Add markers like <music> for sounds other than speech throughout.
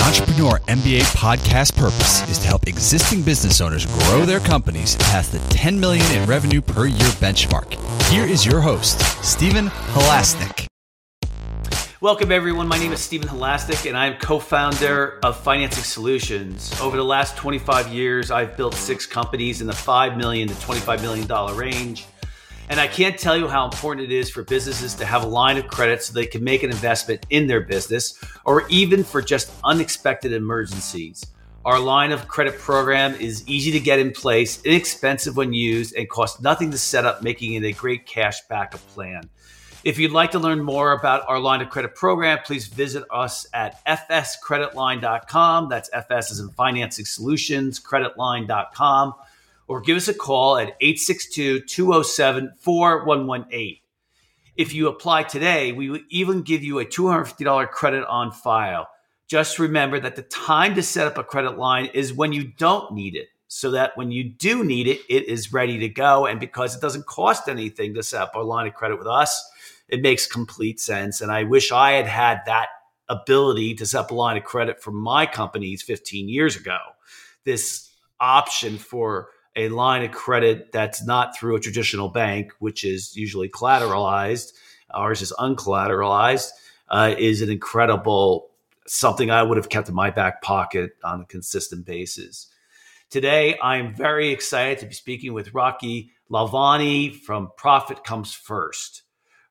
Entrepreneur MBA podcast purpose is to help existing business owners grow their companies past the 10 million in revenue per year benchmark. Here is your host, Stephen Halasnik. Welcome, everyone. My name is Stephen Halasnik, and I'm co founder of Financing Solutions. Over the last 25 years, I've built six companies in the 5 million to $25 million range. And I can't tell you how important it is for businesses to have a line of credit so they can make an investment in their business or even for just unexpected emergencies. Our line of credit program is easy to get in place, inexpensive when used, and costs nothing to set up, making it a great cash backup plan. If you'd like to learn more about our line of credit program, please visit us at fscreditline.com. That's FS as in Financing Solutions, creditline.com or give us a call at 862 207 4118. If you apply today, we will even give you a $250 credit on file. Just remember that the time to set up a credit line is when you don't need it, so that when you do need it, it is ready to go. And because it doesn't cost anything to set up a line of credit with us, it makes complete sense. And I wish I had had that ability to set up a line of credit for my companies 15 years ago. This option for a line of credit that's not through a traditional bank, which is usually collateralized, ours is uncollateralized, uh, is an incredible something I would have kept in my back pocket on a consistent basis. Today, I'm very excited to be speaking with Rocky Lalvani from Profit Comes First.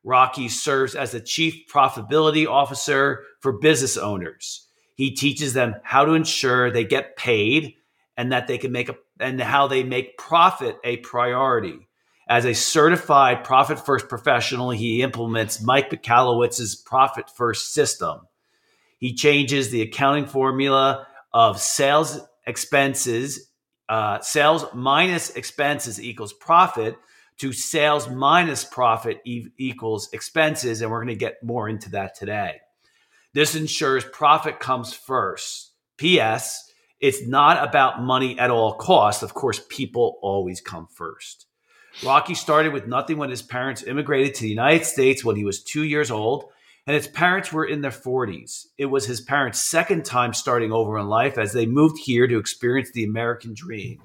Rocky serves as the Chief Profitability Officer for business owners. He teaches them how to ensure they get paid and that they can make a and how they make profit a priority. As a certified profit first professional, he implements Mike Michalowicz's profit first system. He changes the accounting formula of sales expenses, uh, sales minus expenses equals profit to sales minus profit e- equals expenses. And we're going to get more into that today. This ensures profit comes first. P.S. It's not about money at all costs. Of course, people always come first. Rocky started with nothing when his parents immigrated to the United States when he was two years old, and his parents were in their 40s. It was his parents' second time starting over in life as they moved here to experience the American dream.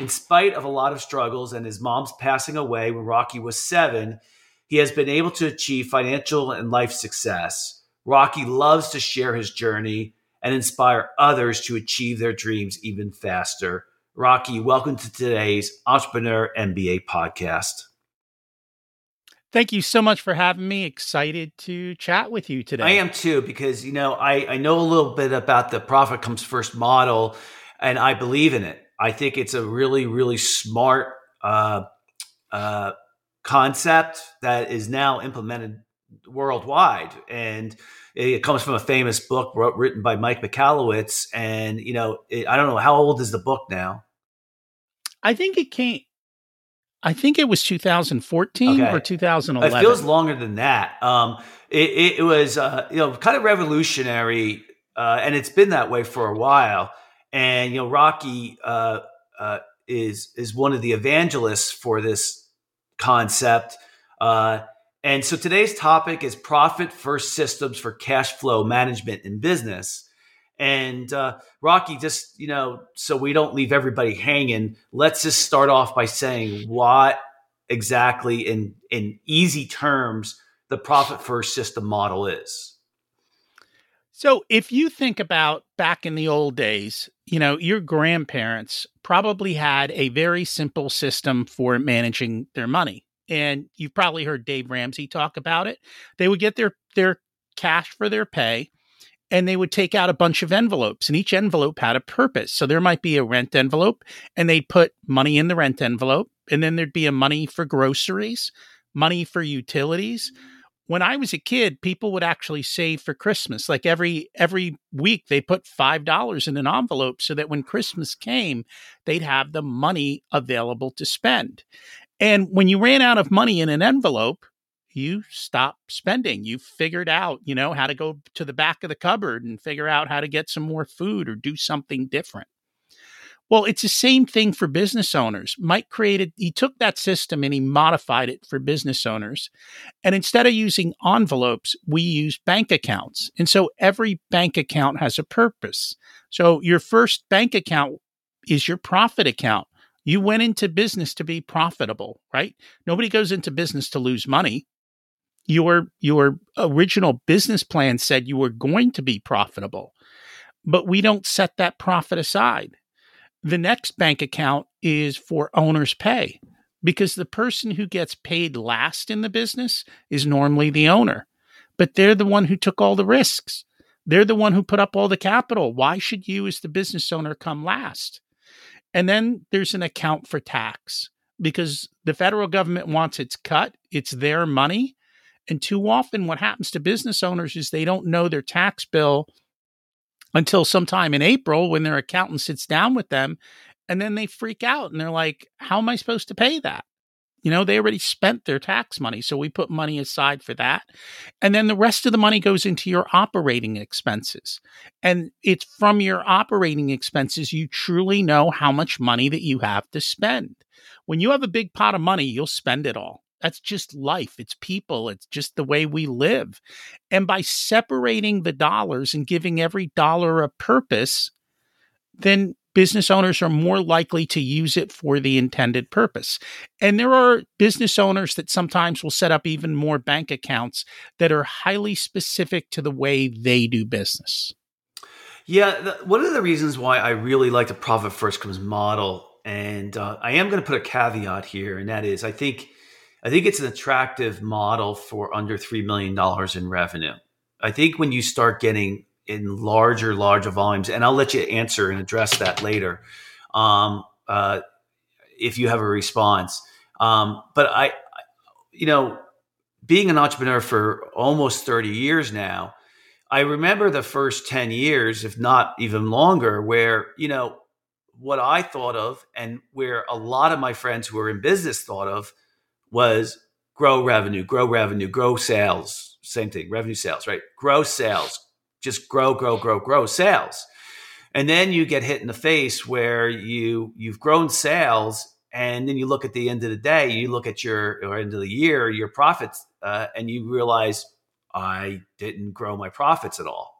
In spite of a lot of struggles and his mom's passing away when Rocky was seven, he has been able to achieve financial and life success. Rocky loves to share his journey and inspire others to achieve their dreams even faster. Rocky, welcome to today's Entrepreneur MBA podcast. Thank you so much for having me. Excited to chat with you today. I am too, because you know I, I know a little bit about the profit comes first model, and I believe in it. I think it's a really really smart uh, uh, concept that is now implemented worldwide, and it comes from a famous book wrote, written by Mike Michalowicz, and you know, it, I don't know how old is the book now. I think it came. I think it was 2014 okay. or 2011. It feels longer than that. Um, it, it, was uh, you know kind of revolutionary, uh, and it's been that way for a while. And you know, Rocky uh, uh is is one of the evangelists for this concept. Uh, and so today's topic is profit first systems for cash flow management in business. And uh, Rocky, just you know, so we don't leave everybody hanging, let's just start off by saying what exactly, in in easy terms, the profit first system model is. So, if you think about back in the old days, you know, your grandparents probably had a very simple system for managing their money and you've probably heard Dave Ramsey talk about it. They would get their their cash for their pay and they would take out a bunch of envelopes and each envelope had a purpose. So there might be a rent envelope and they'd put money in the rent envelope and then there'd be a money for groceries, money for utilities. When I was a kid, people would actually save for Christmas. Like every every week they put $5 in an envelope so that when Christmas came, they'd have the money available to spend. And when you ran out of money in an envelope, you stopped spending. You figured out, you know, how to go to the back of the cupboard and figure out how to get some more food or do something different. Well, it's the same thing for business owners. Mike created, he took that system and he modified it for business owners. And instead of using envelopes, we use bank accounts. And so every bank account has a purpose. So your first bank account is your profit account. You went into business to be profitable, right? Nobody goes into business to lose money. Your your original business plan said you were going to be profitable. But we don't set that profit aside the next bank account is for owner's pay because the person who gets paid last in the business is normally the owner, but they're the one who took all the risks. They're the one who put up all the capital. Why should you, as the business owner, come last? And then there's an account for tax because the federal government wants its cut, it's their money. And too often, what happens to business owners is they don't know their tax bill until sometime in April when their accountant sits down with them and then they freak out and they're like, How am I supposed to pay that? You know, they already spent their tax money. So we put money aside for that. And then the rest of the money goes into your operating expenses. And it's from your operating expenses you truly know how much money that you have to spend. When you have a big pot of money, you'll spend it all. That's just life. It's people. It's just the way we live. And by separating the dollars and giving every dollar a purpose, then business owners are more likely to use it for the intended purpose. And there are business owners that sometimes will set up even more bank accounts that are highly specific to the way they do business. Yeah, the, one of the reasons why I really like the profit first comes model, and uh, I am going to put a caveat here, and that is I think I think it's an attractive model for under $3 million in revenue. I think when you start getting in larger, larger volumes, and I'll let you answer and address that later um, uh, if you have a response. Um, but I, you know, being an entrepreneur for almost 30 years now, I remember the first 10 years, if not even longer, where, you know, what I thought of and where a lot of my friends who are in business thought of was grow revenue, grow revenue, grow sales. Same thing, revenue sales, right? Grow sales, just grow, grow, grow, grow sales. And then you get hit in the face where you you've grown sales, and then you look at the end of the day, you look at your or end of the year, your profits, uh, and you realize I didn't grow my profits at all.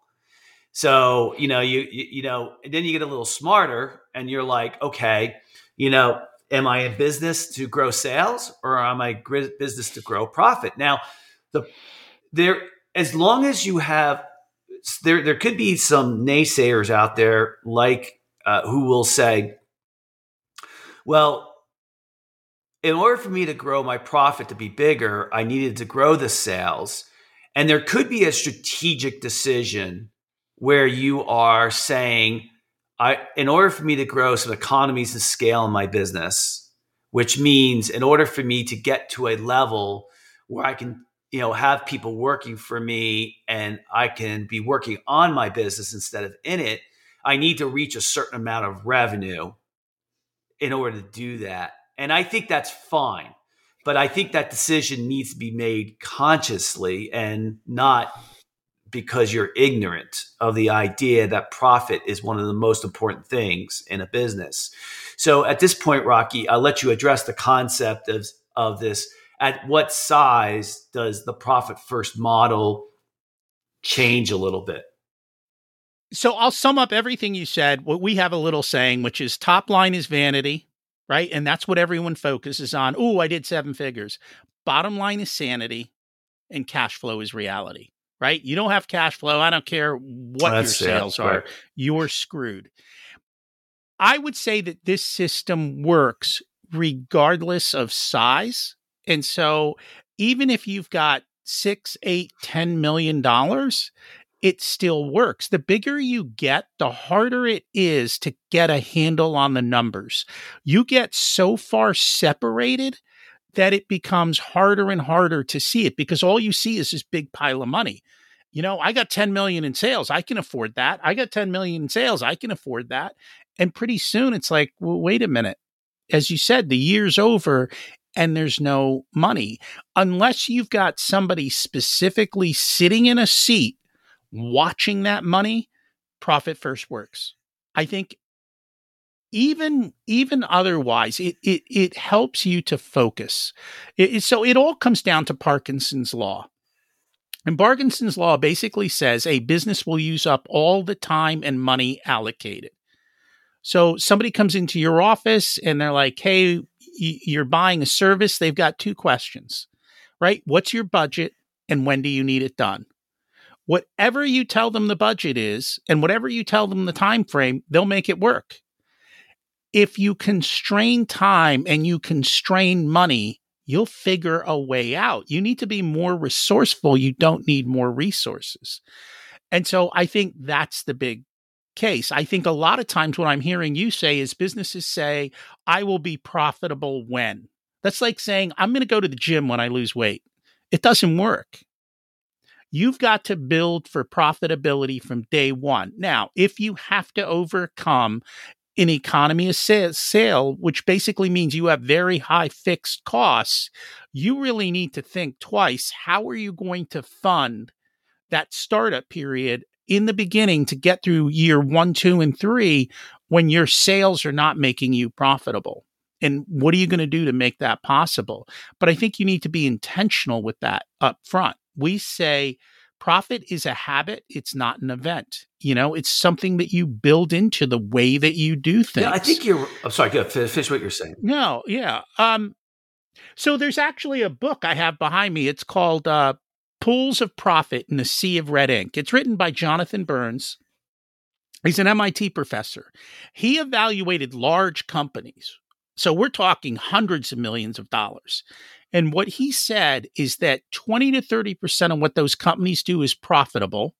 So you know you, you you know, and then you get a little smarter, and you're like, okay, you know, am I in business to grow sales or am I business to grow profit? Now, the there as long as you have there there could be some naysayers out there like uh, who will say, well, in order for me to grow my profit to be bigger, I needed to grow the sales. And there could be a strategic decision where you are saying, I, in order for me to grow some economies of scale in my business, which means in order for me to get to a level where I can, you know, have people working for me and I can be working on my business instead of in it, I need to reach a certain amount of revenue in order to do that. And I think that's fine. But I think that decision needs to be made consciously and not because you're ignorant of the idea that profit is one of the most important things in a business. So at this point, Rocky, I'll let you address the concept of, of this. At what size does the profit first model change a little bit? So I'll sum up everything you said. What we have a little saying, which is top line is vanity, right? And that's what everyone focuses on. Oh, I did seven figures. Bottom line is sanity, and cash flow is reality right? You don't have cash flow. I don't care what That's, your sales are. You're screwed. I would say that this system works regardless of size. And so even if you've got six, eight, ten million dollars, it still works. The bigger you get, the harder it is to get a handle on the numbers. You get so far separated that it becomes harder and harder to see it because all you see is this big pile of money. You know, I got 10 million in sales. I can afford that. I got 10 million in sales. I can afford that. And pretty soon it's like, well, wait a minute. As you said, the year's over and there's no money unless you've got somebody specifically sitting in a seat watching that money. Profit first works. I think even even otherwise it it, it helps you to focus it, so it all comes down to parkinson's law and parkinson's law basically says a business will use up all the time and money allocated so somebody comes into your office and they're like hey you're buying a service they've got two questions right? What's your budget and when do you need it done? Whatever you tell them the budget is and whatever you tell them the time frame they'll make it work. If you constrain time and you constrain money you'll figure a way out. You need to be more resourceful. You don't need more resources. And so i think that's the big case i think a lot of times what i'm hearing you say is businesses say i will be profitable when that's like saying i'm going to go to the gym when i lose weight it doesn't work You've got to build for profitability from day one. Now, if you have to overcome an economy of scale, which basically means you have very high fixed costs, you really need to think twice. How are you going to fund that startup period in the beginning to get through year one, two, and three when your sales are not making you profitable? And what are you going to do to make that possible? But I think you need to be intentional with that up front we say profit is a habit it's not an event. You know it's something that you build into the way that you do things yeah, i think you're i'm sorry go finish what you're saying. No yeah um so there's actually a book i have behind me. It's called uh pools of profit in the sea of red ink. It's written by jonathan Byrnes. He's an mit professor. He evaluated large companies. So we're talking hundreds of millions of dollars. And what he said is that 20 to 30% of what those companies do is profitable,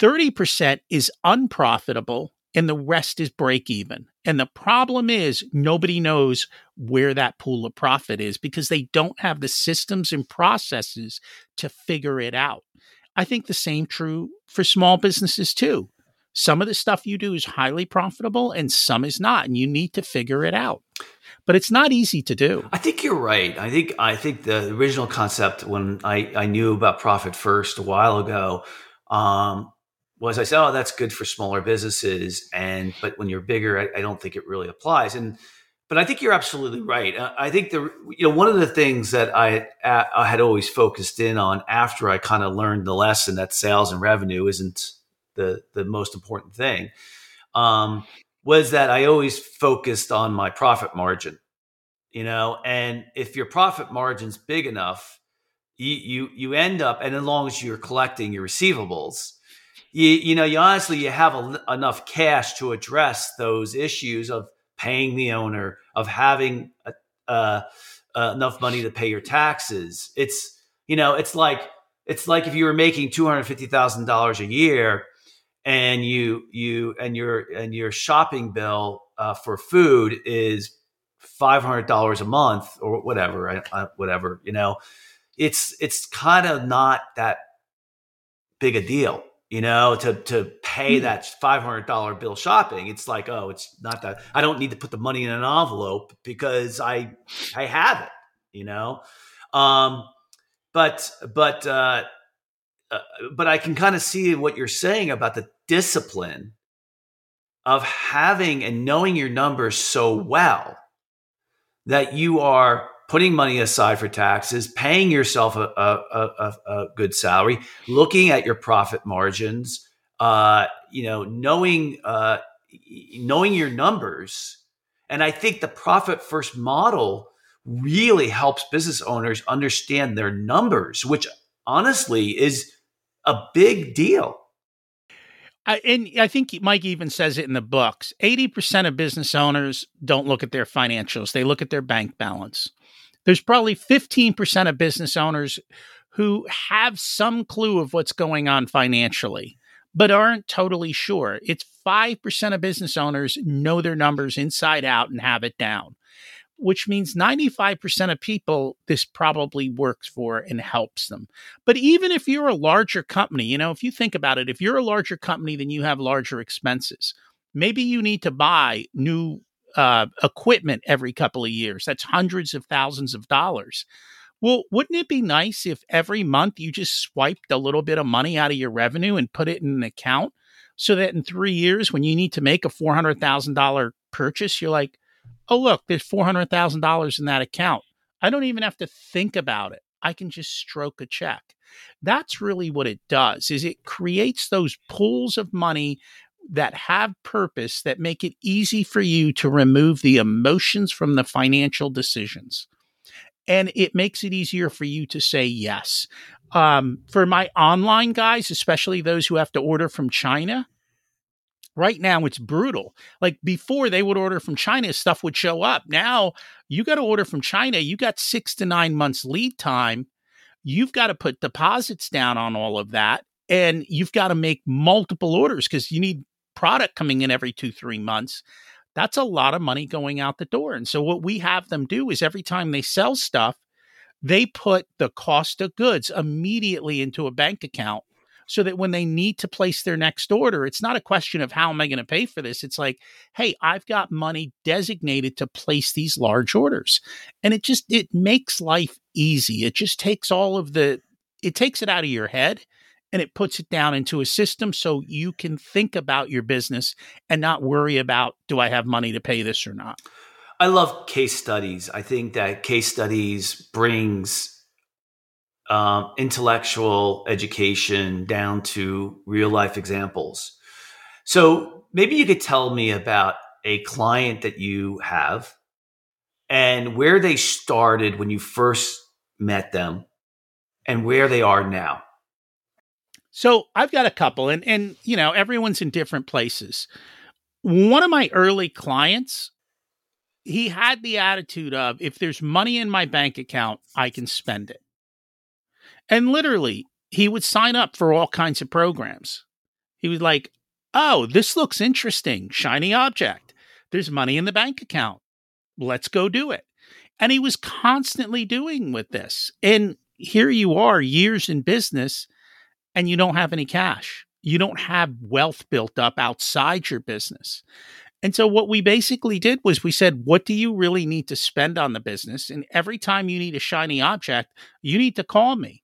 30% is unprofitable, and the rest is break even. And the problem is nobody knows where that pool of profit is because they don't have the systems and processes to figure it out. I think the same true for small businesses too. Some of the stuff you do is highly profitable and some is not, and you need to figure it out but it's not easy to do. I think you're right. I think I think the original concept when I, I knew about profit first a while ago um, was I said, oh, that's good for smaller businesses, and but when you're bigger, I, I, don't think it really applies. And but I think you're absolutely right. Uh, I think the you know one of the things that I I had always focused in on after I kind of learned the lesson that sales and revenue isn't the the most important thing. Um, was that I always focused on my profit margin, you know, and if your profit margin's big enough, you you you end up, and as long as you're collecting your receivables, you you know, you honestly you have a, enough cash to address those issues of paying the owner, of having a, uh, uh, enough money to pay your taxes. It's you know, it's like it's like if you were making two hundred fifty thousand dollars a year and you you and your and your shopping bill uh, for food is five hundred dollars a month or whatever, I, I, whatever you know, it's it's kind of not that big a deal, you know, to to pay mm-hmm. that five hundred dollar bill shopping. It's like, oh, it's not that I don't need to put the money in an envelope because I I have it, you know. Um, but but uh, uh, but I can kind of see what you're saying about the discipline of having and knowing your numbers so well that you are putting money aside for taxes, paying yourself a, a, a, a good salary, looking at your profit margins, uh, you know, knowing uh, knowing your numbers. And I think the profit first model really helps business owners understand their numbers, which honestly is a big deal. I, and I think Mike even says it in the books. 80% of business owners don't look at their financials, they look at their bank balance. There's probably 15% of business owners who have some clue of what's going on financially, but aren't totally sure. It's 5% of business owners know their numbers inside out and have it down which means 95% of people this probably works for and helps them. But even if you're a larger company, you know, if you think about it, if you're a larger company, then you have larger expenses. Maybe you need to buy new uh, equipment every couple of years. That's hundreds of thousands of dollars. Well, wouldn't it be nice if every month you just swiped a little bit of money out of your revenue and put it in an account so that in three years, when you need to make a $400,000 purchase, you're like, oh, look, there's $400,000 in that account. I don't even have to think about it. I can just stroke a check. That's really what it does is it creates those pools of money that have purpose that make it easy for you to remove the emotions from the financial decisions. And it makes it easier for you to say yes. Um, for my online guys, especially those who have to order from China, right now it's brutal. Like before, they would order from China, stuff would show up. Now you got to order from China, you got six to nine months lead time. You've got to put deposits down on all of that. And you've got to make multiple orders because you need product coming in every two, three months. That's a lot of money going out the door. And so, what we have them do is every time they sell stuff, they put the cost of goods immediately into a bank account so that when they need to place their next order, it's not a question of how am I going to pay for this? It's like, hey, I've got money designated to place these large orders. And it just it makes life easy. It just takes all of the it takes it out of your head and it puts it down into a system so you can think about your business and not worry about do I have money to pay this or not. I love case studies. I think that case studies brings um, intellectual education down to real life examples. So maybe you could tell me about a client that you have and where they started when you first met them and where they are now. So I've got a couple and and you know everyone's in different places. One of my early clients he had the attitude of if there's money in my bank account, I can spend it. And literally, he would sign up for all kinds of programs. He was like, "Oh, this looks interesting, shiny object. There's money in the bank account. Let's go do it." And he was constantly doing with this. And here you are, years in business, and you don't have any cash. You don't have wealth built up outside your business. And so what we basically did was we said, what do you really need to spend on the business? And every time you need a shiny object, you need to call me.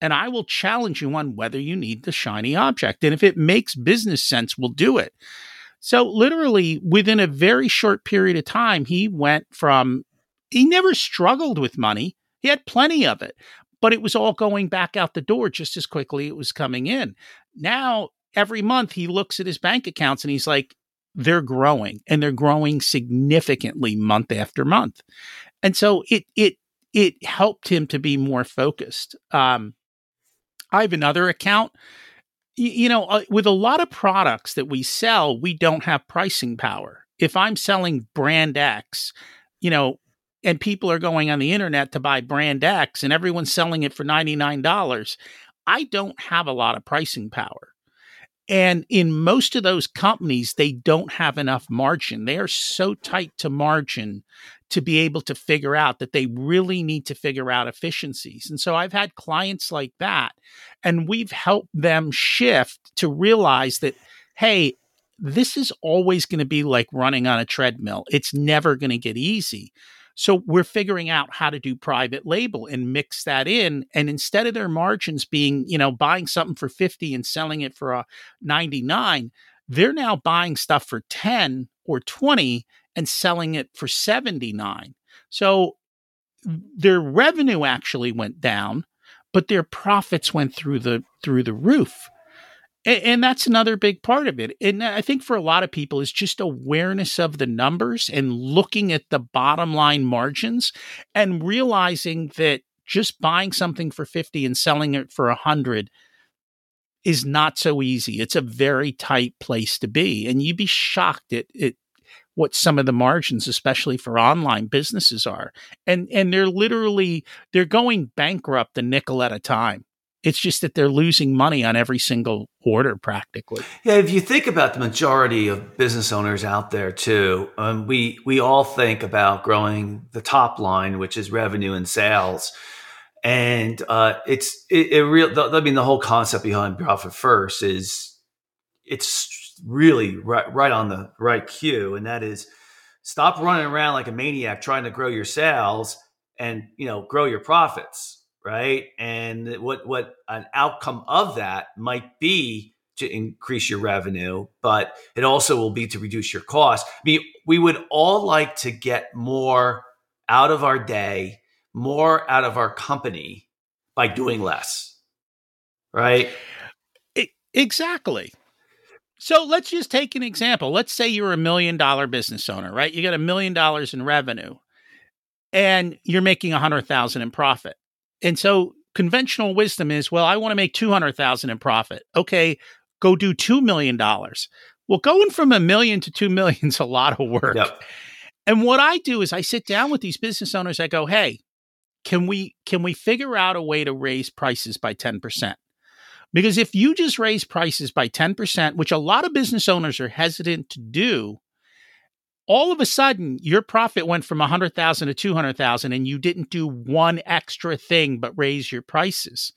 And I will challenge you on whether you need the shiny object. And if it makes business sense, we'll do it. So literally within a very short period of time, he went from he never struggled with money. He had plenty of it, but it was all going back out the door just as quickly it was coming in. Now every month he looks at his bank accounts and he's like, they're growing and they're growing significantly month after month. And so it it it helped him to be more focused. Um, I have another account. You, you know, uh, with a lot of products that we sell, we don't have pricing power. If I'm selling brand X, you know, and people are going on the internet to buy brand X and everyone's selling it for $99, I don't have a lot of pricing power. And in most of those companies, they don't have enough margin. They are so tight to margin to be able to figure out that they really need to figure out efficiencies. And so I've had clients like that, and we've helped them shift to realize that, hey, this is always going to be like running on a treadmill. It's never going to get easy. So we're figuring out how to do private label and mix that in. And instead of their margins being, you know, buying something for 50 and selling it for a 99, they're now buying stuff for 10 or 20 and selling it for 79. So their revenue actually went down, but their profits went through the through the roof. And, and, that's another big part of it. And I think for a lot of people is just awareness of the numbers and looking at the bottom line margins and realizing that just buying something for 50 and selling it for 100 is not so easy. It's a very tight place to be. And you'd be shocked at, at what some of the margins, especially for online businesses are. And and they're literally they're going bankrupt a nickel at a time. It's just that they're losing money on every single order practically. Yeah, if you think about the majority of business owners out there too, um, we we all think about growing the top line, which is revenue and sales, and uh, it's it, it real. I mean, the whole concept behind profit first is it's really right right on the right cue, and that is stop running around like a maniac trying to grow your sales and you know grow your profits right? And what what an outcome of that might be to increase your revenue, but it also will be to reduce your cost. I mean, we would all like to get more out of our day, more out of our company by doing less. Right? Exactly. So let's just take an example. Let's say you're a million dollar business owner, right? You got a million dollars in revenue and you're making a hundred thousand in profit. And so conventional wisdom is, well, I want to make 200,000 in profit. Okay, go do $2 million. Well, going from a million to 2 million <laughs> is a lot of work. Yep. And what I do is I sit down with these business owners. I go, "Hey, can we can we figure out a way to raise prices by 10%?" Because if you just raise prices by 10%, which a lot of business owners are hesitant to do, all of a sudden your profit went from 100,000 to 200,000 and you didn't do one extra thing but raise your prices.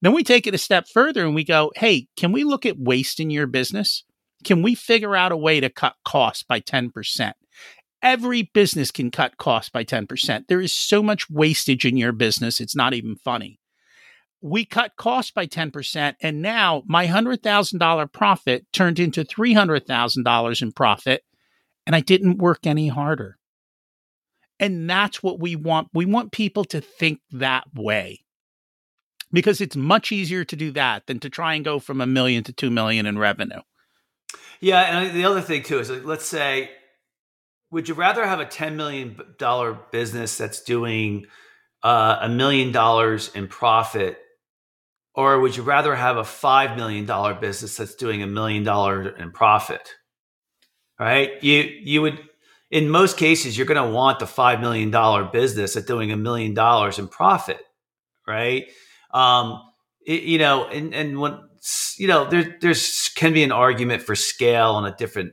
Then we take it a step further and we go, "Hey, can we look at waste in your business? Can we figure out a way to cut costs by 10%?" Every business can cut costs by 10%. There is so much wastage in your business, it's not even funny. We cut costs by 10%, and now my $100,000 profit turned into $300,000 in profit and I didn't work any harder. And that's what we want. We want people to think that way because it's much easier to do that than to try and go from a million to 2 million in revenue. Yeah. And the other thing, too, is like, let's say, would you rather have a $10 million business that's doing uh, a million dollars in profit? Or would you rather have a $5 million business that's doing a million dollars in profit? Right? You you would in most cases you're going to want the five million dollar business at doing a million dollars in profit, right? Um, it, you know, and and when you know there there's can be an argument for scale on a different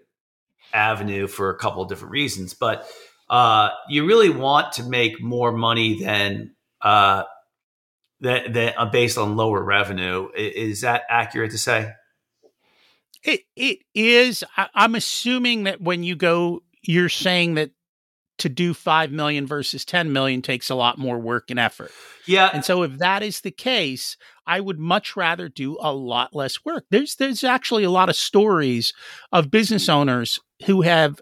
avenue for a couple of different reasons, but uh, you really want to make more money than uh, that that uh, based on lower revenue. Is that accurate to say? It it is. I, I'm assuming that when you go, you're saying that to do 5 million versus 10 million takes a lot more work and effort. Yeah. And so if that is the case, I would much rather do a lot less work. There's there's actually a lot of stories of business owners who have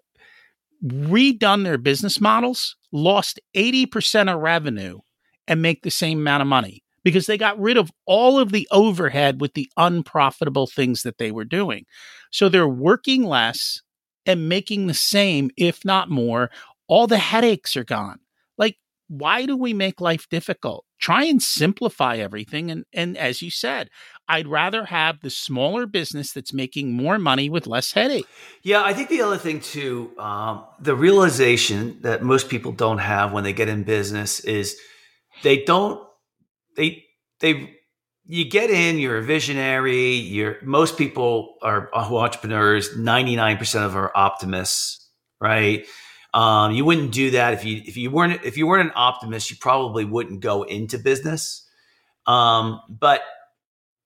redone their business models, lost 80% of revenue and make the same amount of money because they got rid of all of the overhead with the unprofitable things that they were doing. So they're working less and making the same, if not more. All the headaches are gone. Like, why do we make life difficult? Try and simplify everything. And, and as you said, I'd rather have the smaller business that's making more money with less headache. Yeah, I think the other thing too, um, the realization that most people don't have when they get in business is they don't they they you get in, you're a visionary. You're most people are entrepreneurs. Ninety nine percent of are optimists, right? Um, you wouldn't do that if you if you weren't if you weren't an optimist. You probably wouldn't go into business. Um, but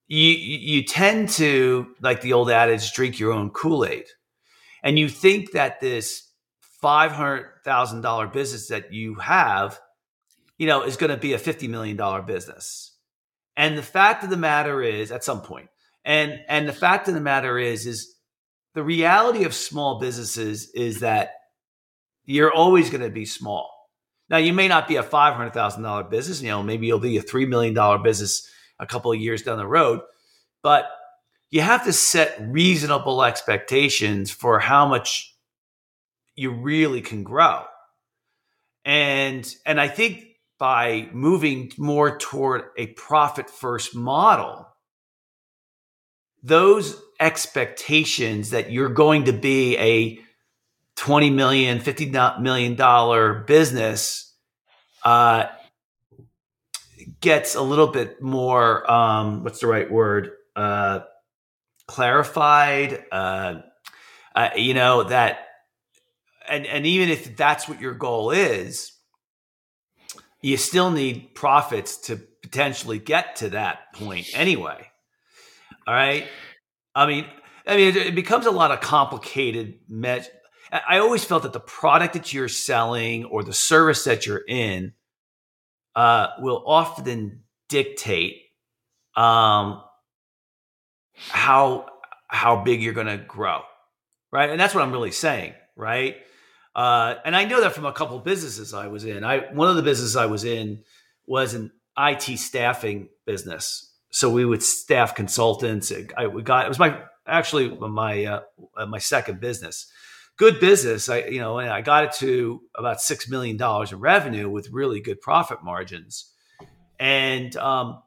you you tend to like the old adage, drink your own Kool Aid, and you think that this five hundred thousand dollar business that you have you know, is going to be a $50 million business. And the fact of the matter is at some point, and, and the fact of the matter is, is the reality of small businesses is that you're always going to be small. Now, you may not be a $500,000 business, you know, maybe you'll be a $3 million business a couple of years down the road, but you have to set reasonable expectations for how much you really can grow. And and I think by moving more toward a profit first model, those expectations that you're going to be a 20 million, 50 million dollar business uh, gets a little bit more, um, what's the right word? Uh, clarified, uh, uh, you know, that, and, and even if that's what your goal is, you still need profits to potentially get to that point anyway. All right. I mean, I mean, it, becomes a lot of complicated. Met- I always felt that the product that you're selling or the service that you're in uh, will often dictate um, how how big you're going to grow, right? And that's what I'm really saying, right? Uh, and I know that from a couple businesses I was in. I one of the businesses I was in was an IT staffing business, so we would staff consultants. I we got it was my actually my uh, my second business. Good business. I you know and I got it to about six million dollars in revenue with really good profit margins, and um,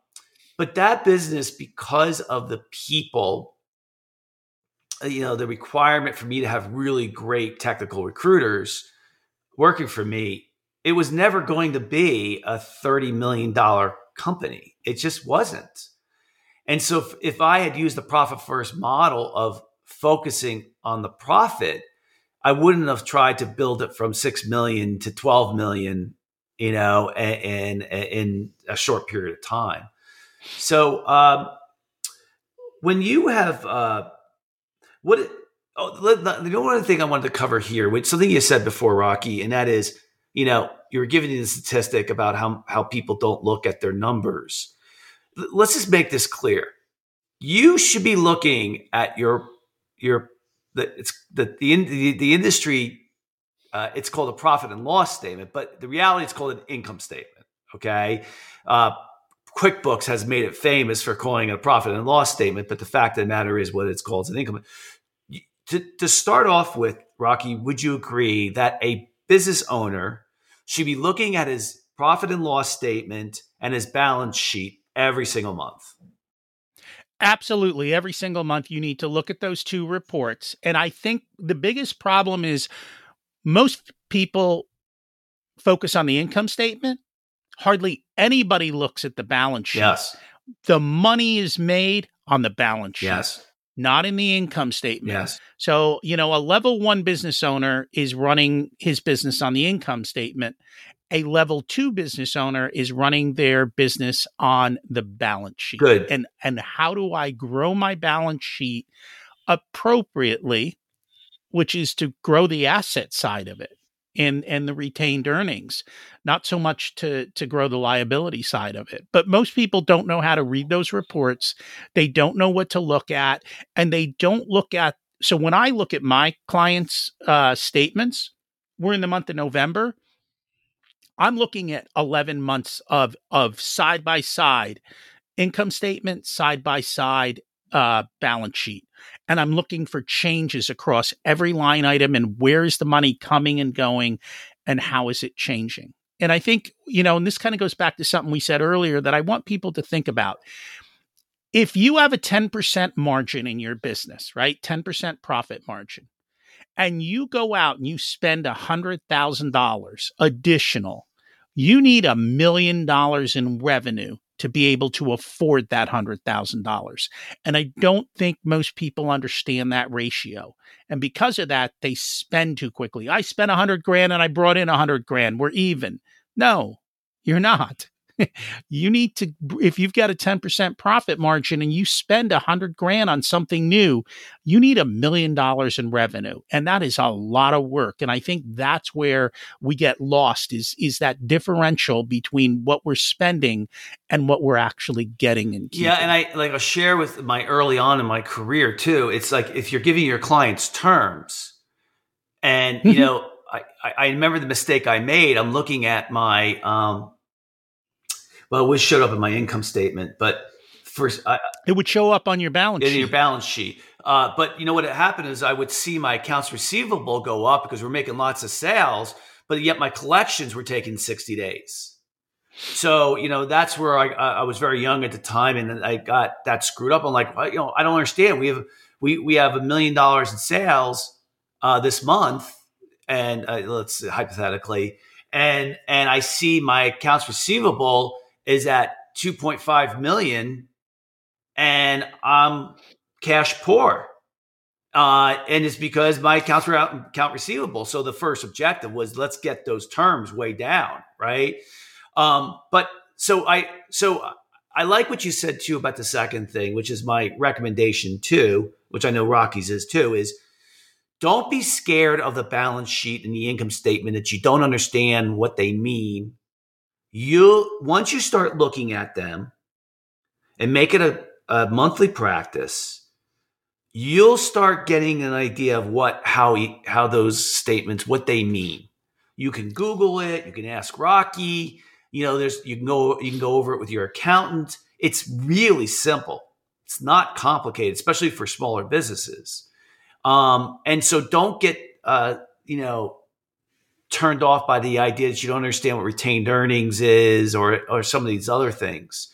but that business because of the people you know the requirement for me to have really great technical recruiters working for me it was never going to be a 30 million dollar company. It just wasn't. And so if, if i had used the profit first model of focusing on the profit i wouldn't have tried to build it from 6 million to 12 million you know in in a short period of time. So um, when you have uh, what? Oh, the one thing I wanted to cover here, which something you said before, Rocky, and that is, you know, you were giving the statistic about how how people don't look at their numbers. Let's just make this clear. You should be looking at your your the it's the the the, the industry. Uh, it's called a profit and loss statement, but the reality it's called an income statement. Okay. Uh, QuickBooks has made it famous for calling it a profit and loss statement, but the fact of the matter is what it's called is an income. To, to start off with, Rocky, would you agree that a business owner should be looking at his profit and loss statement and his balance sheet every single month? Absolutely. Every single month, you need to look at those two reports. And I think the biggest problem is most people focus on the income statement hardly anybody looks at the balance sheet. Yes. The money is made on the balance sheet. Yes. Not in the income statement. Yes. So, you know, a level one business owner is running his business on the income statement. A level two business owner is running their business on the balance sheet. Good. And and how do I grow my balance sheet appropriately, which is to grow the asset side of it and and the retained earnings not so much to to grow the liability side of it. But most people don't know how to read those reports. They don't know what to look at and they don't look at so when i look at my clients uh, statements we're in the month of november. I'm looking at 11 months of of side by side income statement side by side uh, balance sheet and I'm looking for changes across every line item and where is the money coming and going and how is it changing. And I think, you know, and this kind of goes back to something we said earlier that I want people to think about. If you have a 10% margin in your business, right? 10% profit margin, and you go out and you spend $100,000 additional, you need a million dollars in revenue to be able to afford that $100,000. And I don't think most people understand that ratio. And because of that, they spend too quickly. I spent 100 grand and I brought in 100 grand. We're even. No, you're not. You need to if you've got a 10% profit margin and you spend a hundred grand on something new you need a million dollars in revenue and that is a lot of work and i think that's where we get lost is is that differential between what we're spending and what we're actually getting and yeah and i like i'll share with my early on in my career too it's like if you're giving your clients terms and you mm-hmm. know I, I remember the mistake I made. I'm looking at my um, well, it would show up in my income statement, but first I, it would show up on your balance in sheet. your balance sheet. Uh, but you know what happened is I would see my accounts receivable go up because we're making lots of sales, but yet my collections were taking 60 days. So, you know, that's where I, I was very young at the time and I got that screwed up. I'm like, you know, I don't understand. We have, we, we have a million dollars in sales uh, this month. And uh, let's hypothetically, and, and I see my accounts receivable is at 2.5 million and I'm cash poor. Uh, and it's because my accounts were out account receivable. So the first objective was let's get those terms way down, right? Um, but so I so I like what you said too about the second thing, which is my recommendation too, which I know Rocky's is too, is don't be scared of the balance sheet and the income statement that you don't understand what they mean you once you start looking at them and make it a, a monthly practice you'll start getting an idea of what how he, how those statements what they mean. You can Google it. You can ask Rocky. You know, there's you can go you can go over it with your accountant. It's really simple. It's not complicated, especially for smaller businesses. Um, and so don't get uh, you know turned off by the idea that you don't understand what retained earnings is or or some of these other things.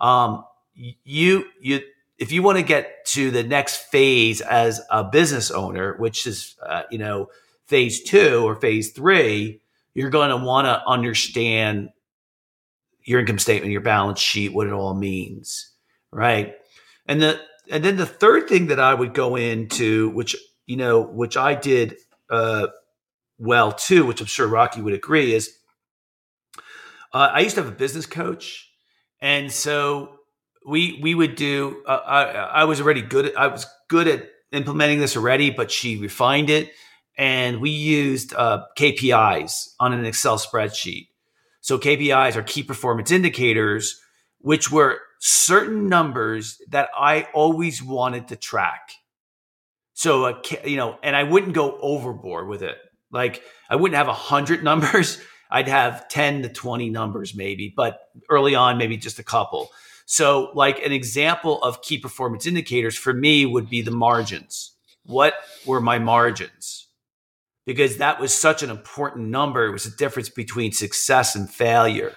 Um, you you if you want to get to the next phase as a business owner, which is uh, you know phase two or phase three, you're going to want to understand your income statement, your balance sheet, what it all means, right? And the and then the third thing that I would go into, which you know, which I did uh, well too, which I'm sure Rocky would agree, is uh, I used to have a business coach, and so we we would do. Uh, I I was already good. At, I was good at implementing this already, but she refined it, and we used uh, KPIs on an Excel spreadsheet. So KPIs are key performance indicators, which were certain numbers that I always wanted to track. So, you know, and I wouldn't go overboard with it. Like I wouldn't have a hundred <laughs> numbers. I'd have 10 to 20 numbers maybe, but early on, maybe just a couple. So, like an example of key performance indicators for me would be the margins. What were my margins? Because that was such an important number. It was the difference between success and failure.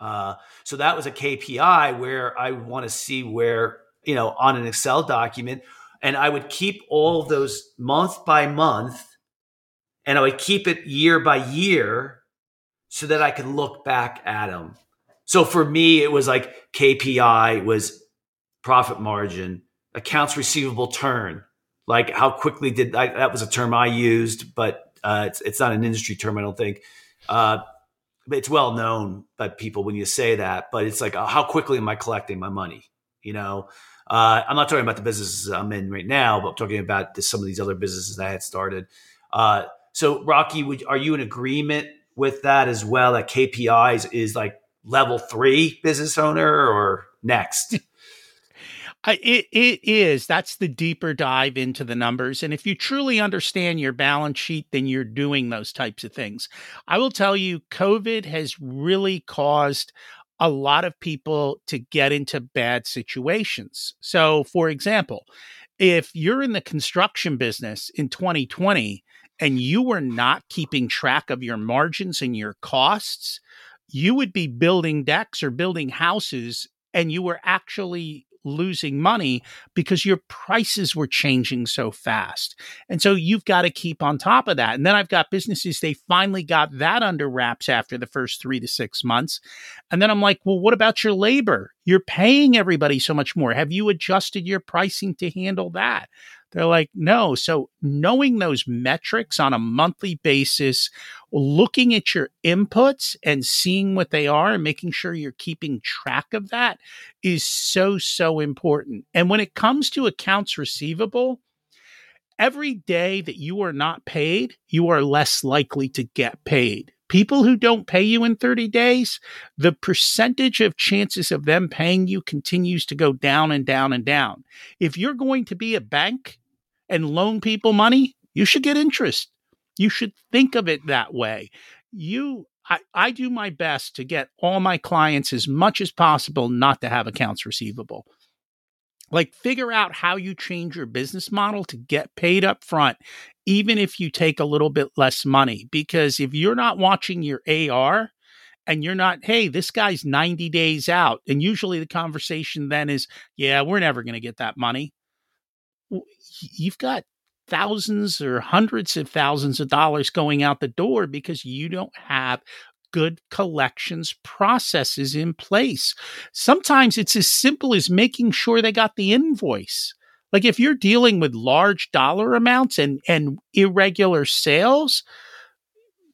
Uh, so that was a KPI where I want to see where, you know, on an Excel document, and I would keep all those month by month and I would keep it year by year so that I could look back at them. So for me, it was like KPI was profit margin, accounts receivable turn, like how quickly did I, that was a term I used, but uh, it's it's not an industry term, I don't think. Uh, it's well known by people when you say that, but it's like uh, how quickly am I collecting my money? You know, uh, I'm not talking about the businesses I'm in right now, but I'm talking about this, some of these other businesses that I had started. Uh, so, Rocky, would, are you in agreement with that as well? That KPIs is like level three business owner or next? <laughs> It, it is. That's the deeper dive into the numbers. And if you truly understand your balance sheet, then you're doing those types of things. I will tell you, COVID has really caused a lot of people to get into bad situations. So, for example, if you're in the construction business in 2020 and you were not keeping track of your margins and your costs, you would be building decks or building houses and you were actually losing money because your prices were changing so fast. And so you've got to keep on top of that. And then I've got businesses, they finally got that under wraps after the first three to six months. And then I'm like, well, what about your labor? You're paying everybody so much more. Have you adjusted your pricing to handle that? They're like, no. So knowing those metrics on a monthly basis, looking at your inputs and seeing what they are and making sure you're keeping track of that is so, so important. And when it comes to accounts receivable, every day that you are not paid, you are less likely to get paid. People who don't pay you in 30 days, the percentage of chances of them paying you continues to go down and down and down. If you're going to be a bank and loan people money, you should get interest. You should think of it that way. You I, I do my best to get all my clients as much as possible not to have accounts receivable. Like figure out how you change your business model to get paid up front, even if you take a little bit less money. Because if you're not watching your AR, and you're not, hey, this guy's 90 days out. And usually the conversation then is, yeah, we're never going to get that money you've got thousands or hundreds of thousands of dollars going out the door because you don't have good collections processes in place. Sometimes it's as simple as making sure they got the invoice. Like if you're dealing with large dollar amounts and and irregular sales,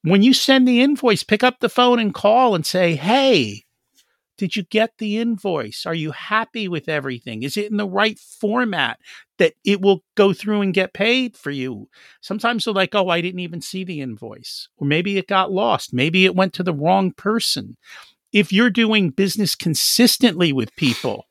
when you send the invoice, pick up the phone and call and say, "Hey, did you get the invoice? Are you happy with everything? Is it in the right format that it will go through and get paid for you? Sometimes they're like, oh, I didn't even see the invoice. Or maybe it got lost. Maybe it went to the wrong person. If you're doing business consistently with people,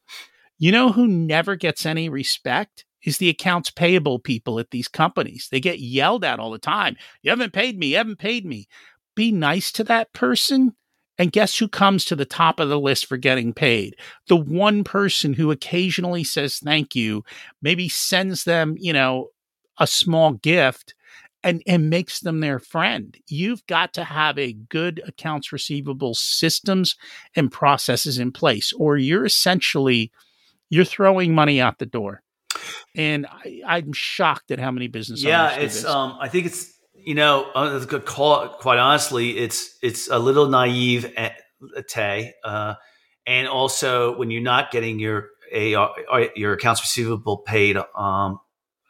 you know who never gets any respect? is the accounts payable people at these companies. They get yelled at all the time. You haven't paid me, you haven't paid me. Be nice to that person. And guess who comes to the top of the list for getting paid? The one person who occasionally says thank you, maybe sends them, you know, a small gift and, and makes them their friend. You've got to have a good accounts receivable systems and processes in place, or you're essentially you're throwing money out the door and I, am shocked at how many businesses. Yeah, it's. Um, I think it's you know uh. Quite honestly, it's it's a little naive, at, Tay, uh, and also when you're not getting your AR, your accounts receivable paid, um,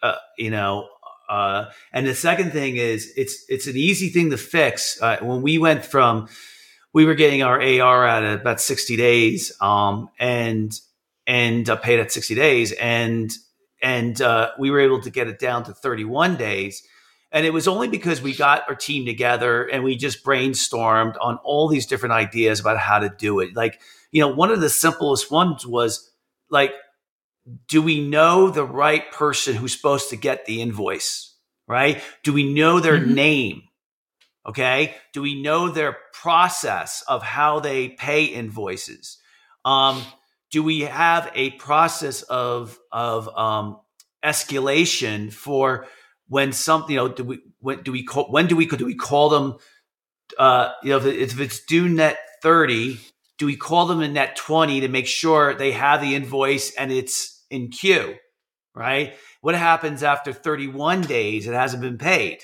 uh, you know. Uh, and the second thing is it's it's an easy thing to fix. Uh, when we went from we were getting our AR at about 60 days, um, and and paid at 60 days, and and uh, we were able to get it down to 31 days. And it was only because we got our team together and we just brainstormed on all these different ideas about how to do it. Like, you know, one of the simplest ones was like, do we know the right person who's supposed to get the invoice? Right? Do we know their mm-hmm. name? Okay. Do we know their process of how they pay invoices? Um, do we have a process of of um, escalation for when something you know do we when do we call when do we do we call them uh, you know if, if it's due net 30 do we call them in net 20 to make sure they have the invoice and it's in queue right? What happens after 31 days it hasn't been paid?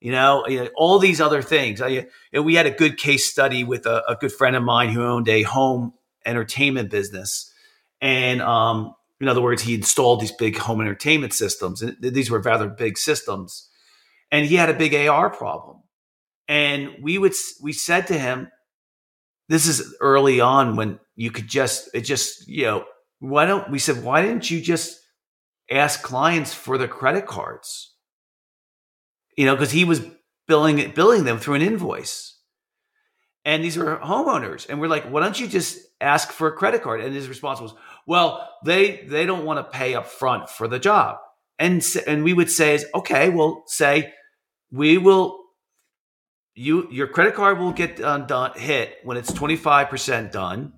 You know, all these other things. I, we had a good case study with a, a good friend of mine who owned a home entertainment business. And um, in other words, he installed these big home entertainment systems. And these were rather big systems. And he had a big AR problem. And we would we said to him, this is early on when you could just it just, you know, why don't we said, why didn't you just ask clients for their credit cards? You know, because he was billing billing them through an invoice and these were homeowners. And we're like why don't you just ask for a credit card? And his response was well they they don't want to pay up front for the job. And and we would say okay well say we will you your credit card will get done, done hit when it's 25% done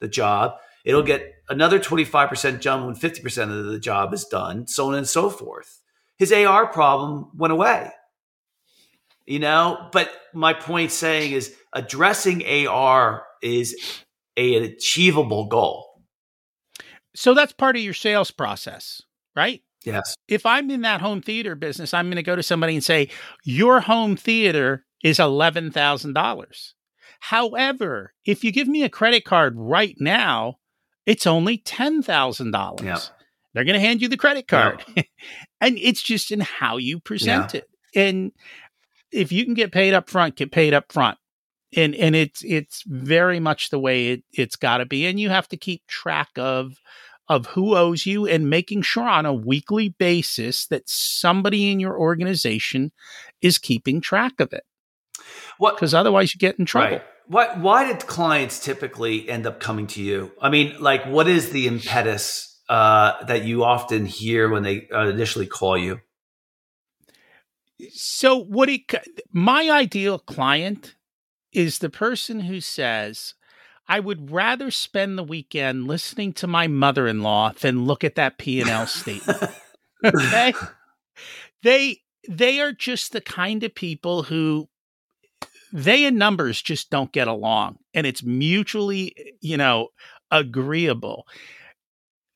the job. It'll get another 25% jump when 50% of the job is done so on and so forth. His ar problem went away you know? But my point saying is addressing ar is a, an achievable goal. So that's part of your sales process right? Yes. If i'm in that home theater business i'm going to go to somebody and say your home theater is $11000 however if you give me a credit card right now it's only $10000 yeah. they're going to hand you the credit card. Yeah. <laughs> and it's just in how you present yeah. it. And if you can get paid up front, get paid up front. And and it's it's very much the way it, it's gotta be. And you have to keep track of of who owes you and making sure on a weekly basis that somebody in your organization is keeping track of it. What because otherwise you get in trouble. Right. Why why did clients typically end up coming to you? I mean, like what is the impetus uh, that you often hear when they uh, initially call you? So, what he, my ideal client is the person who says, I would rather spend the weekend listening to my mother-in-law than look at that P&L statement. <laughs> okay? They they are just the kind of people who they and numbers just don't get along and it's mutually, you know, agreeable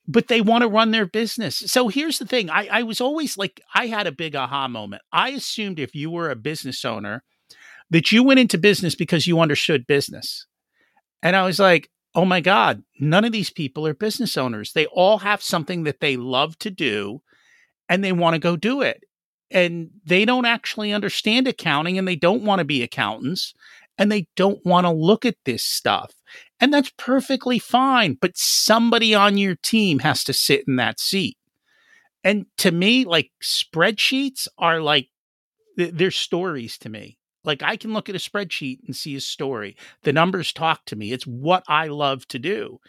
but they want to run their business. So here's the thing I, I was always like, I had a big aha moment. I assumed if you were a business owner, that you went into business because you understood business. And I was like, oh my God, none of these people are business owners. They all have something that they love to do and they want to go do it. And they don't actually understand accounting and they don't want to be accountants and they don't want to look at this stuff. And that's perfectly fine. But somebody on your team has to sit in that seat. And to me, like spreadsheets are like, they're stories to me. Like I can look at a spreadsheet and see a story. The numbers talk to me. It's what I love to do.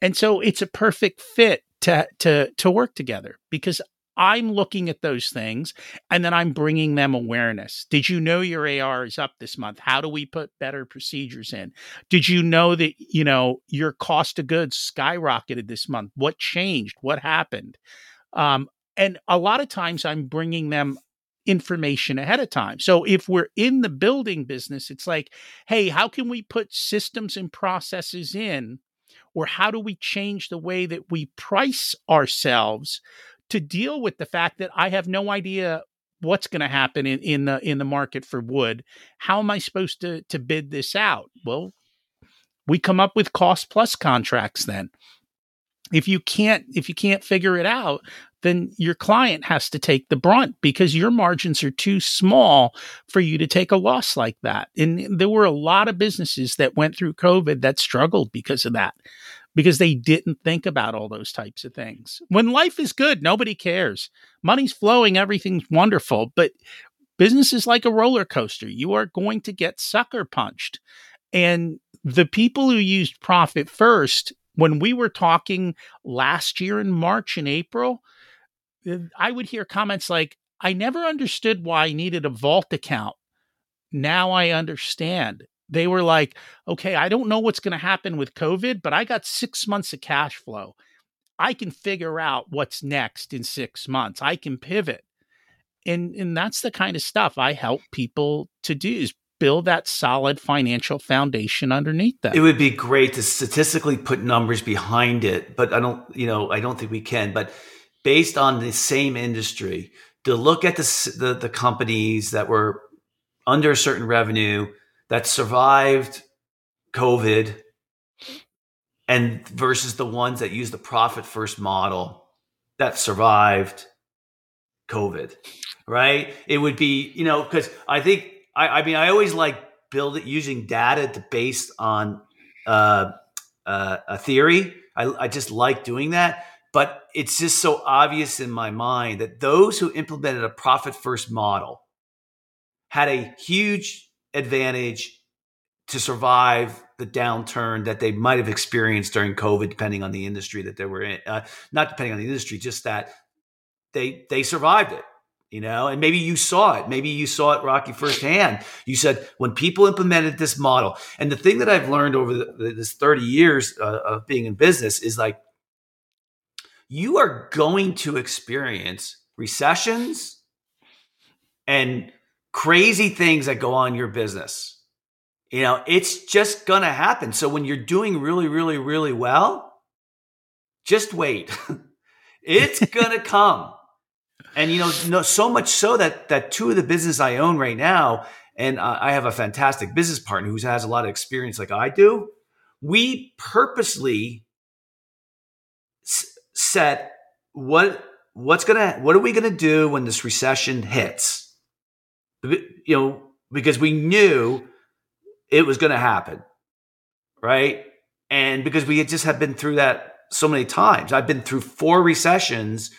And so it's a perfect fit to to to work together because I'm looking at those things and then I'm bringing them awareness. Did you know your AR is up this month? How do we put better procedures in? Did you know that, you know, your cost of goods skyrocketed this month? What changed? What happened? Um, and a lot of times I'm bringing them information ahead of time. So if we're in the building business, it's like, hey, how can we put systems and processes in? Or how do we change the way that we price ourselves to deal with the fact that I have no idea what's going to happen in, in the in the market for wood? How am I supposed to to bid this out? Well, we come up with cost plus contracts then if you can't if you can't figure it out then your client has to take the brunt because your margins are too small for you to take a loss like that and there were a lot of businesses that went through covid that struggled because of that because they didn't think about all those types of things when life is good nobody cares money's flowing everything's wonderful but business is like a roller coaster you are going to get sucker punched and the people who used profit first when we were talking last year in March and April, uh, I would hear comments like, I never understood why I needed a vault account. Now I understand. They were like, okay, I don't know what's going to happen with COVID, but I got six months of cash flow. I can figure out what's next in six months. I can pivot. And, and that's the kind of stuff I help people to do is build that solid financial foundation underneath that. It would be great to statistically put numbers behind it, but I don't, you know, I don't think we can. But based on the same industry, to look at the the, the companies that were under a certain revenue that survived COVID, and versus the ones that use the profit first model that survived COVID, right? It would be, you know, because I think I, I mean, I always like build it using data to based on uh, uh, a theory. I, I just like doing that, but it's just so obvious in my mind that those who implemented a profit first model had a huge advantage to survive the downturn that they might have experienced during COVID, depending on the industry that they were in. Uh, not depending on the industry, just that they they survived it you know and maybe you saw it maybe you saw it rocky firsthand you said when people implemented this model and the thing that i've learned over the, this 30 years uh, of being in business is like you are going to experience recessions and crazy things that go on your business you know it's just gonna happen so when you're doing really really really well just wait <laughs> it's gonna <laughs> come and you know, no, so much so that that two of the business I own right now, and uh, I have a fantastic business partner who has a lot of experience like I do. We purposely s- set what what's gonna what are we gonna do when this recession hits? You know, because we knew it was gonna happen, right? And because we had just had been through that so many times. I've been through four recessions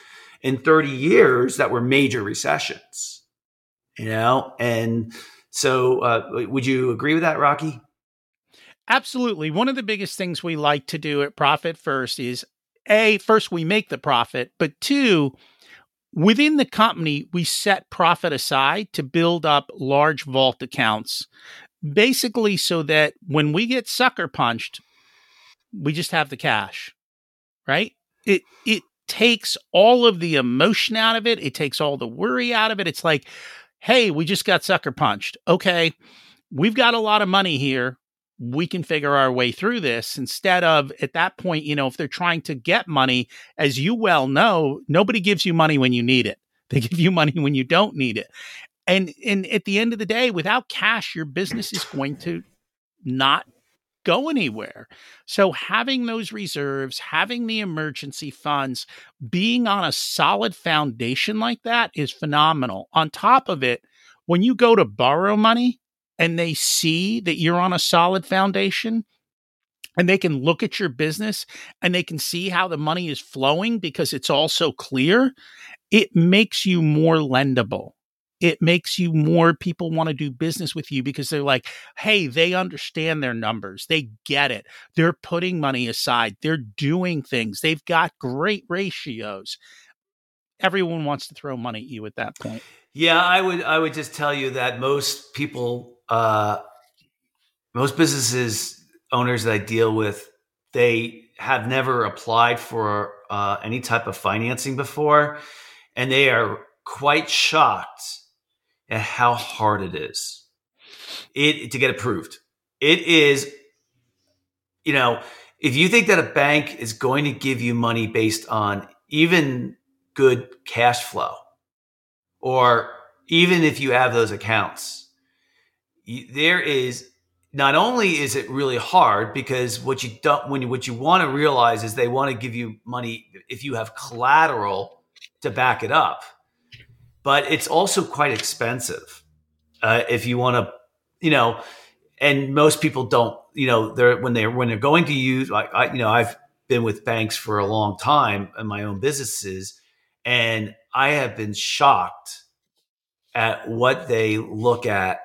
in 30 years that were major recessions, you know? And so, uh, would you agree with that, Rocky? Absolutely. One of the biggest things we like to do at Profit First is A, first we make the profit, but two, within the company, we set profit aside to build up large vault accounts, basically so that when we get sucker punched, we just have the cash, right? It, it, takes all of the emotion out of it. It takes all the worry out of it. It's like, hey, we just got sucker punched. Okay, we've got a lot of money here. We can figure our way through this instead of at that point, you know, if they're trying to get money, as you well know, nobody gives you money when you need it. <laughs> They give you money when you don't need it. And and at the end of the day, without cash, your business is going to not go anywhere. So having those reserves, having the emergency funds, being on a solid foundation like that is phenomenal. On top of it, when you go to borrow money and they see that you're on a solid foundation, and they can look at your business and they can see how the money is flowing because it's all so clear, it makes you more lendable it makes you more people want to do business with you because they're like, hey, they understand their numbers. They get it. They're putting money aside. They're doing things. They've got great ratios. everyone wants to throw money at you at that point. Yeah, I would I would just tell you that most people uh most businesses owners that I deal with, they have never applied for uh, any type of financing before, and they are quite shocked at how hard it is it to get approved. It is, you know, if you think that a bank is going to give you money based on even good cash flow, or even if you have those accounts, there is not only is it really hard because what you don't when you, what you want to realize is they want to give you money if you have collateral to back it up. But it's also quite expensive uh, if you want to you know and most people don't you know they're when they're when they're going to use like I you know I've been with banks for a long time in my own businesses and I have been shocked at what they look at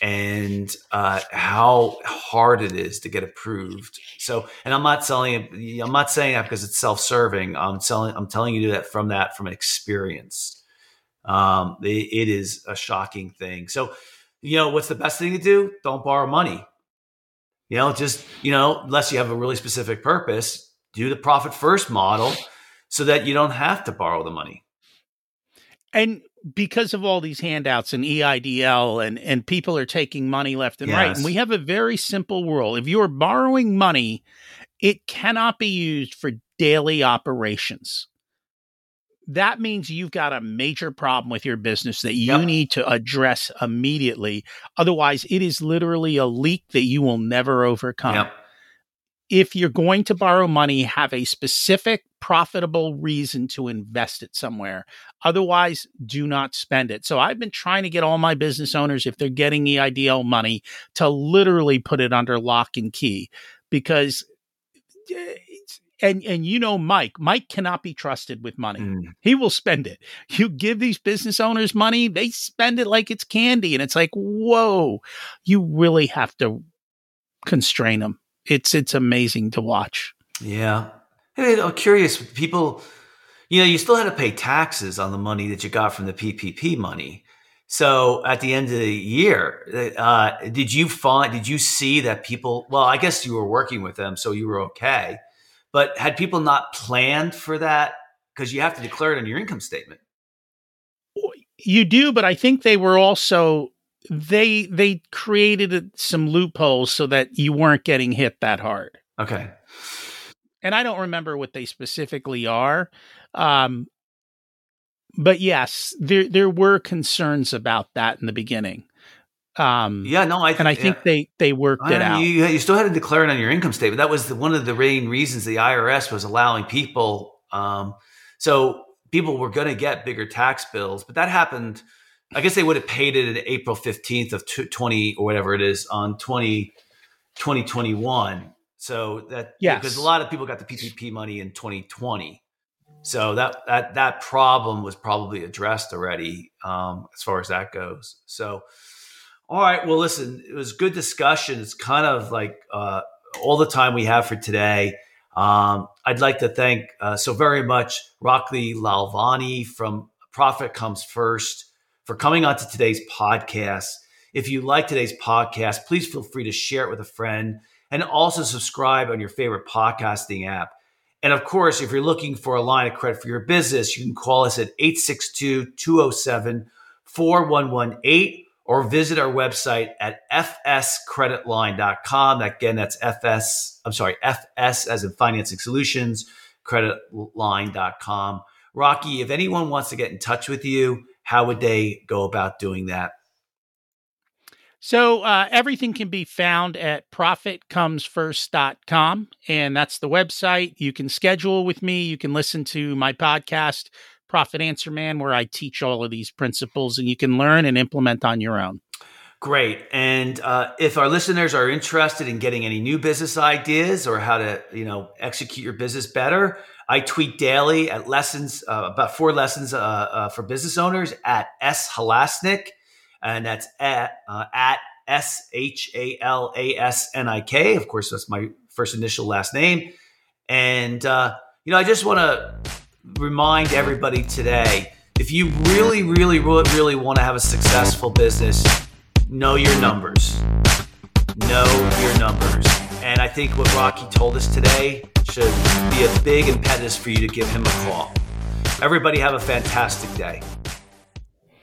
and uh, how hard it is to get approved. So, and I'm not selling it. I'm not saying that because it's self-serving. I'm selling. I'm telling you that from that from experience. Um, it, it is a shocking thing. So, you know, what's the best thing to do? Don't borrow money. You know, just you know, unless you have a really specific purpose, do the profit first model so that you don't have to borrow the money. And because of all these handouts and EIDL and and people are taking money left and yes. right and we have a very simple rule. If you're borrowing money it cannot be used for daily operations. That means you've got a major problem with your business that you yep. need to address immediately. Otherwise it is literally a leak that you will never overcome. Yep. If you're going to borrow money, have a specific profitable reason to invest it somewhere. Otherwise, do not spend it. So I've been trying to get all my business owners, if they're getting EIDL money, to literally put it under lock and key because eh, and and you know Mike, Mike cannot be trusted with money. Mm. He will spend it. You give these business owners money, they spend it like it's candy and it's like, "Whoa, you really have to constrain them." it's it's amazing to watch. Yeah, I'm curious. People, you know, you still had to pay taxes on the money that you got from the PPP money. So at the end of the year, uh, did you find? Did you see that people? Well, I guess you were working with them, so you were okay. But had people not planned for that? Because you have to declare it on your income statement. You do, but I think they were also they they created some loopholes so that you weren't getting hit that hard. Okay. And I don't remember what they specifically are. Um, but yes, there there were concerns about that in the beginning. Um, yeah, no, I th- and I think yeah. they they worked I it out. You, you still had to declare it on your income statement. That was the, one of the main reasons the IRS was allowing people. Um, so people were going to get bigger tax bills, but that happened I guess they would have paid it in April 15th of 20 or whatever it is on 20, 2021. So that, yeah, because a lot of people got the PPP money in 2020. So that, that, that problem was probably addressed already um, as far as that goes. So, all right. Well, listen, it was good discussion. It's kind of like uh, all the time we have for today. Um, I'd like to thank uh, so very much Rocky Lalvani from Profit Comes First for coming on to today's podcast. If you like today's podcast, please feel free to share it with a friend and also subscribe on your favorite podcasting app. And of course, if you're looking for a line of credit for your business, you can call us at 862 207 4118 or visit our website at fscreditline.com. Again, that's FS, I'm sorry, FS as in financing solutions, creditline.com. Rocky, if anyone wants to get in touch with you, how would they go about doing that? So uh, everything can be found at profitcomesfirst.com. And that's the website. You can schedule with me. You can listen to my podcast, Profit Answer Man, where I teach all of these principles and you can learn and implement on your own. Great. And uh, if our listeners are interested in getting any new business ideas or how to, you know, execute your business better, I tweet daily at lessons, uh, about four lessons uh, uh, for business owners at S Halasnik, and that's at, uh, at S H A L A S N I K. Of course, that's my first initial last name. And, uh, you know, I just want to remind everybody today if you really, really, really want to have a successful business, know your numbers. Know your numbers. And I think what Rocky told us today should be a big impetus for you to give him a call. Everybody have a fantastic day.